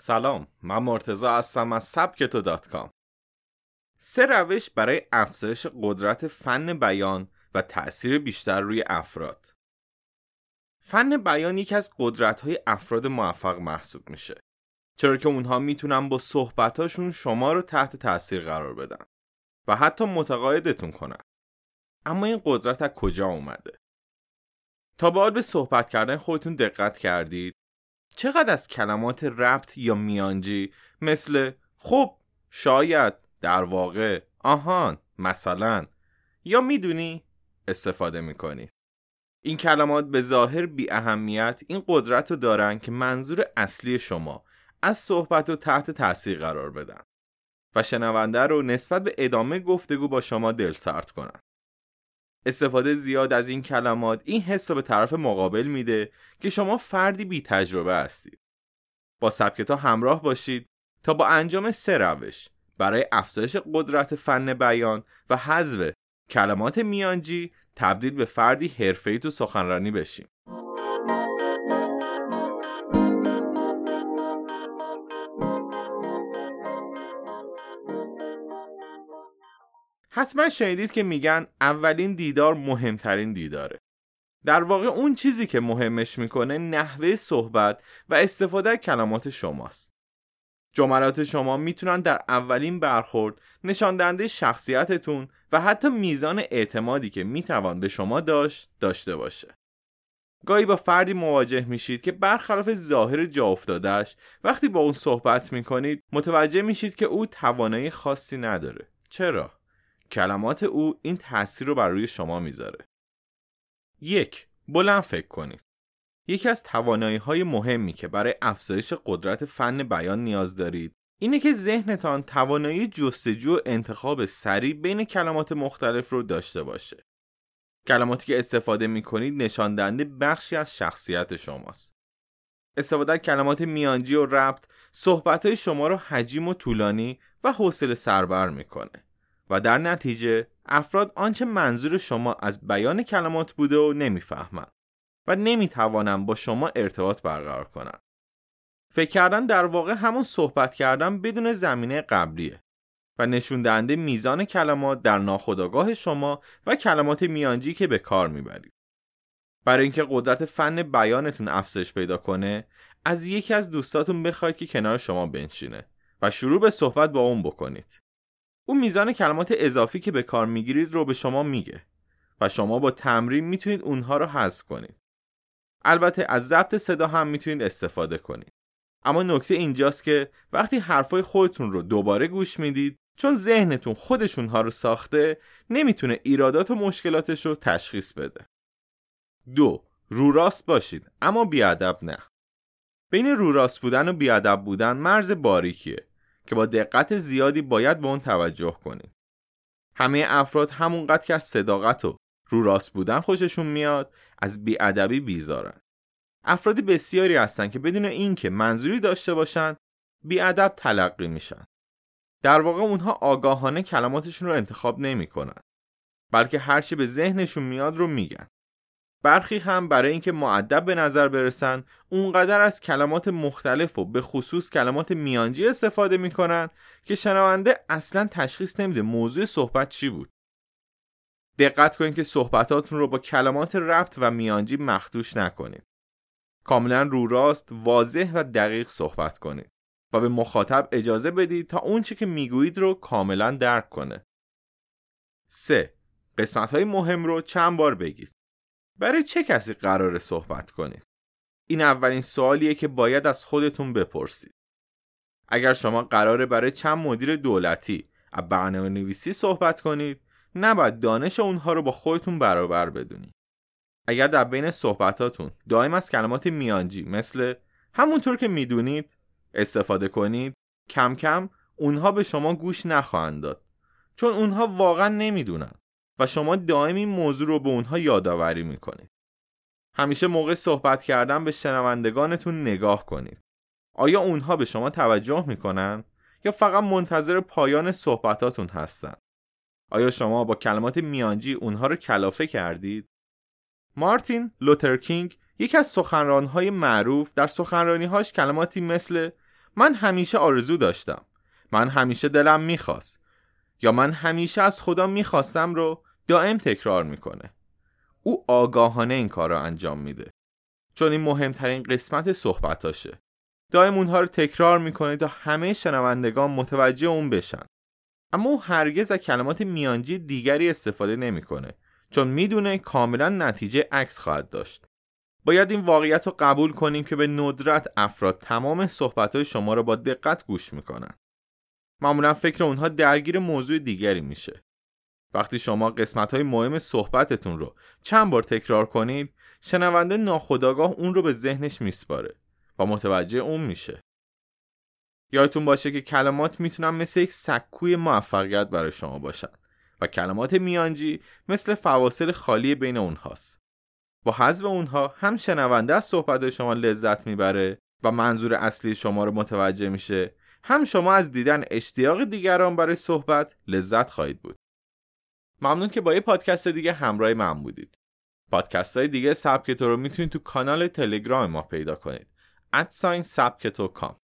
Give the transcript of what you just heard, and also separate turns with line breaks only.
سلام من مرتزا هستم از سبکتو دات کام. سه روش برای افزایش قدرت فن بیان و تأثیر بیشتر روی افراد. فن بیان یکی از قدرت های افراد موفق محسوب میشه چرا که اونها می‌تونن با صحبتاشون شما رو تحت تاثیر قرار بدن و حتی متقاعدتون کنن. اما این قدرت از کجا اومده؟ تا به به صحبت کردن خودتون دقت کردید؟ چقدر از کلمات ربط یا میانجی؟ مثل خب شاید در واقع آهان مثلا. یا می‌دونی؟ استفاده می‌کنید این کلمات به ظاهر بی اهمیت این قدرت رو دارن که منظور اصلی شما از صحبت رو تحت تاثیر قرار بدن. و شنونده رو نسبت به ادامه گفتگو با شما دل سرد کنن. استفاده زیاد از این کلمات این حس رو به طرف مقابل میده که شما فردی بی تجربه هستید. با سبکتا همراه باشید تا با انجام سه روش برای افزایش قدرت فن بیان و حذف کلمات میانجی تبدیل به فردی حرفه‌ای تو سخنرانی بشیم. حتما شنیدید که میگن اولین دیدار مهمترین دیداره. در واقع اون چیزی که مهمش می‌کنه نحوه صحبت و استفاده کلمات شماست. جملات شما می‌تونن در اولین برخورد نشان دهنده شخصیتتون و حتی میزان اعتمادی که می‌توان به شما داشت داشته باشه. گاهی با فردی مواجه میشید که برخلاف ظاهر جا افتادهش وقتی با اون صحبت می‌کنید متوجه میشید که او توانایی خاصی نداره. چرا؟ کلمات او این تاثیر رو بر روی شما می‌ذاره. یک بلند فکر کنید. یکی از توانایی های مهمی که برای افزایش قدرت فن بیان نیاز دارید اینه که ذهنتان توانایی جستجو و انتخاب سریع بین کلمات مختلف رو داشته باشه. کلماتی که استفاده می کنید نشان دهنده بخشی از شخصیت شماست. استفاده کلمات میانجی و ربط صحبت های شما رو حجیم و طولانی و حوصله سربر می‌کنه. و در نتیجه افراد آنچه منظور شما از بیان کلمات بوده و نمی‌فهمند و نمی‌توانند با شما ارتباط برقرار کنند. فکر کردن در واقع همون صحبت کردن بدون زمینه قبلیه و نشون دهنده میزان کلمات در ناخودآگاه شما و کلمات میانجی که به کار می‌برید. برای اینکه قدرت فن بیانتون افزایش پیدا کنه، از یکی از دوستاتون بخواید که کنار شما بنشینه و شروع به صحبت با اون بکنید. اون میزان کلمات اضافی که به کار می‌گیرید رو به شما میگه و شما با تمرین می‌تونید اونها رو حذف کنید. البته از ضبط صدا هم می‌تونید استفاده کنید. اما نکته اینجاست که وقتی حرفای خودتون رو دوباره گوش می‌دید چون ذهنتون خودشون ها رو ساخته نمی‌تونه ایرادات و مشکلاتش رو تشخیص بده. دو رو راست باشید اما بیادب نه. بین رو راست بودن و بیادب بودن مرز باریکیه که با دقت زیادی باید به اون توجه کنید. همه افراد همونقدر که از صداقت و رو راست بودن خوششون میاد از بیادبی بیزارن. افراد بسیاری هستن که بدون اینکه منظوری داشته باشن بیادب تلقی میشن. در واقع اونها آگاهانه کلماتشون رو انتخاب نمی‌کنن. بلکه هرچی به ذهنشون میاد رو میگن. برخی هم برای اینکه معدب به نظر برسن اونقدر از کلمات مختلف و به خصوص کلمات میانجی استفاده می‌کنن که شنونده اصلا تشخیص نمیده موضوع صحبت چی بود. دقت کنید که صحبتاتون رو با کلمات ربط و میانجی مخدوش نکنید. کاملا رو راست واضح و دقیق صحبت کنید و به مخاطب اجازه بدید تا اون چی که می‌گویید رو کاملا درک کنه. 3. قسمت های مهم رو چند بار بگید. برای چه کسی قرار صحبت کنید؟ این اولین سوالیه که باید از خودتون بپرسید. اگر شما قراره برای چند مدیر دولتی از برنامه نویسی صحبت کنید، نباید دانش اونها رو با خودتون برابر بدونید. اگر در بین صحبتاتون دائم از کلمات میانجی مثل همونطور که می‌دونید استفاده کنید، کم کم اونها به شما گوش نخواهند داد. چون اونها واقعا نمی‌دونن. و شما دائم این موضوع رو به اونها یادآوری می‌کنید. همیشه موقع صحبت کردن به شنوندگانتون نگاه کنید. آیا اونها به شما توجه می‌کنن یا فقط منتظر پایان صحبتاتون هستن؟ آیا شما با کلمات میانجی اونها رو کلافه کردید؟ مارتین لوتر کینگ یکی از سخنرانهای معروف در سخنرانیهاش کلماتی مثل من همیشه آرزو داشتم من همیشه دلم می‌خواست یا من همیشه از خدا می‌خواستم رو دائم تکرار می‌کنه. او آگاهانه این کار را انجام میده. چون این مهمترین قسمت صحبتاشه. دائم اونها رو تکرار می‌کنه تا همه شنوندگان متوجه اون بشن. اما او هرگز از کلمات میانجی دیگری استفاده نمی‌کنه. چون می‌دونه کاملا نتیجه عکس خواهد داشت. باید این واقعیت رو قبول کنیم که به ندرت افراد تمام صحبت شما رو با دقت گوش می‌کنن. معمولا فکر اونها درگیر موضوع دیگری میشه. وقتی شما قسمت های مهم صحبتتون رو چند بار تکرار کنید شنونده ناخداگاه اون رو به ذهنش میسپاره و متوجه اون میشه. یادتون باشه که کلمات می‌تونن مثل یک سکوی موفقیت برای شما باشن و کلمات میانجی مثل فواصل خالی بین اونهاست. با حذف اونها هم شنونده از صحبت شما لذت می‌بره و منظور اصلی شما رو متوجه میشه. هم شما از دیدن اشتیاق دیگران برای صحبت لذت خواهید بود. ممنون که با یه پادکست دیگه همراه من بودید. پادکست های دیگه سبکتو رو می‌تونید تو کانال تلگرام ما پیدا کنید. ادساین سبکتو کام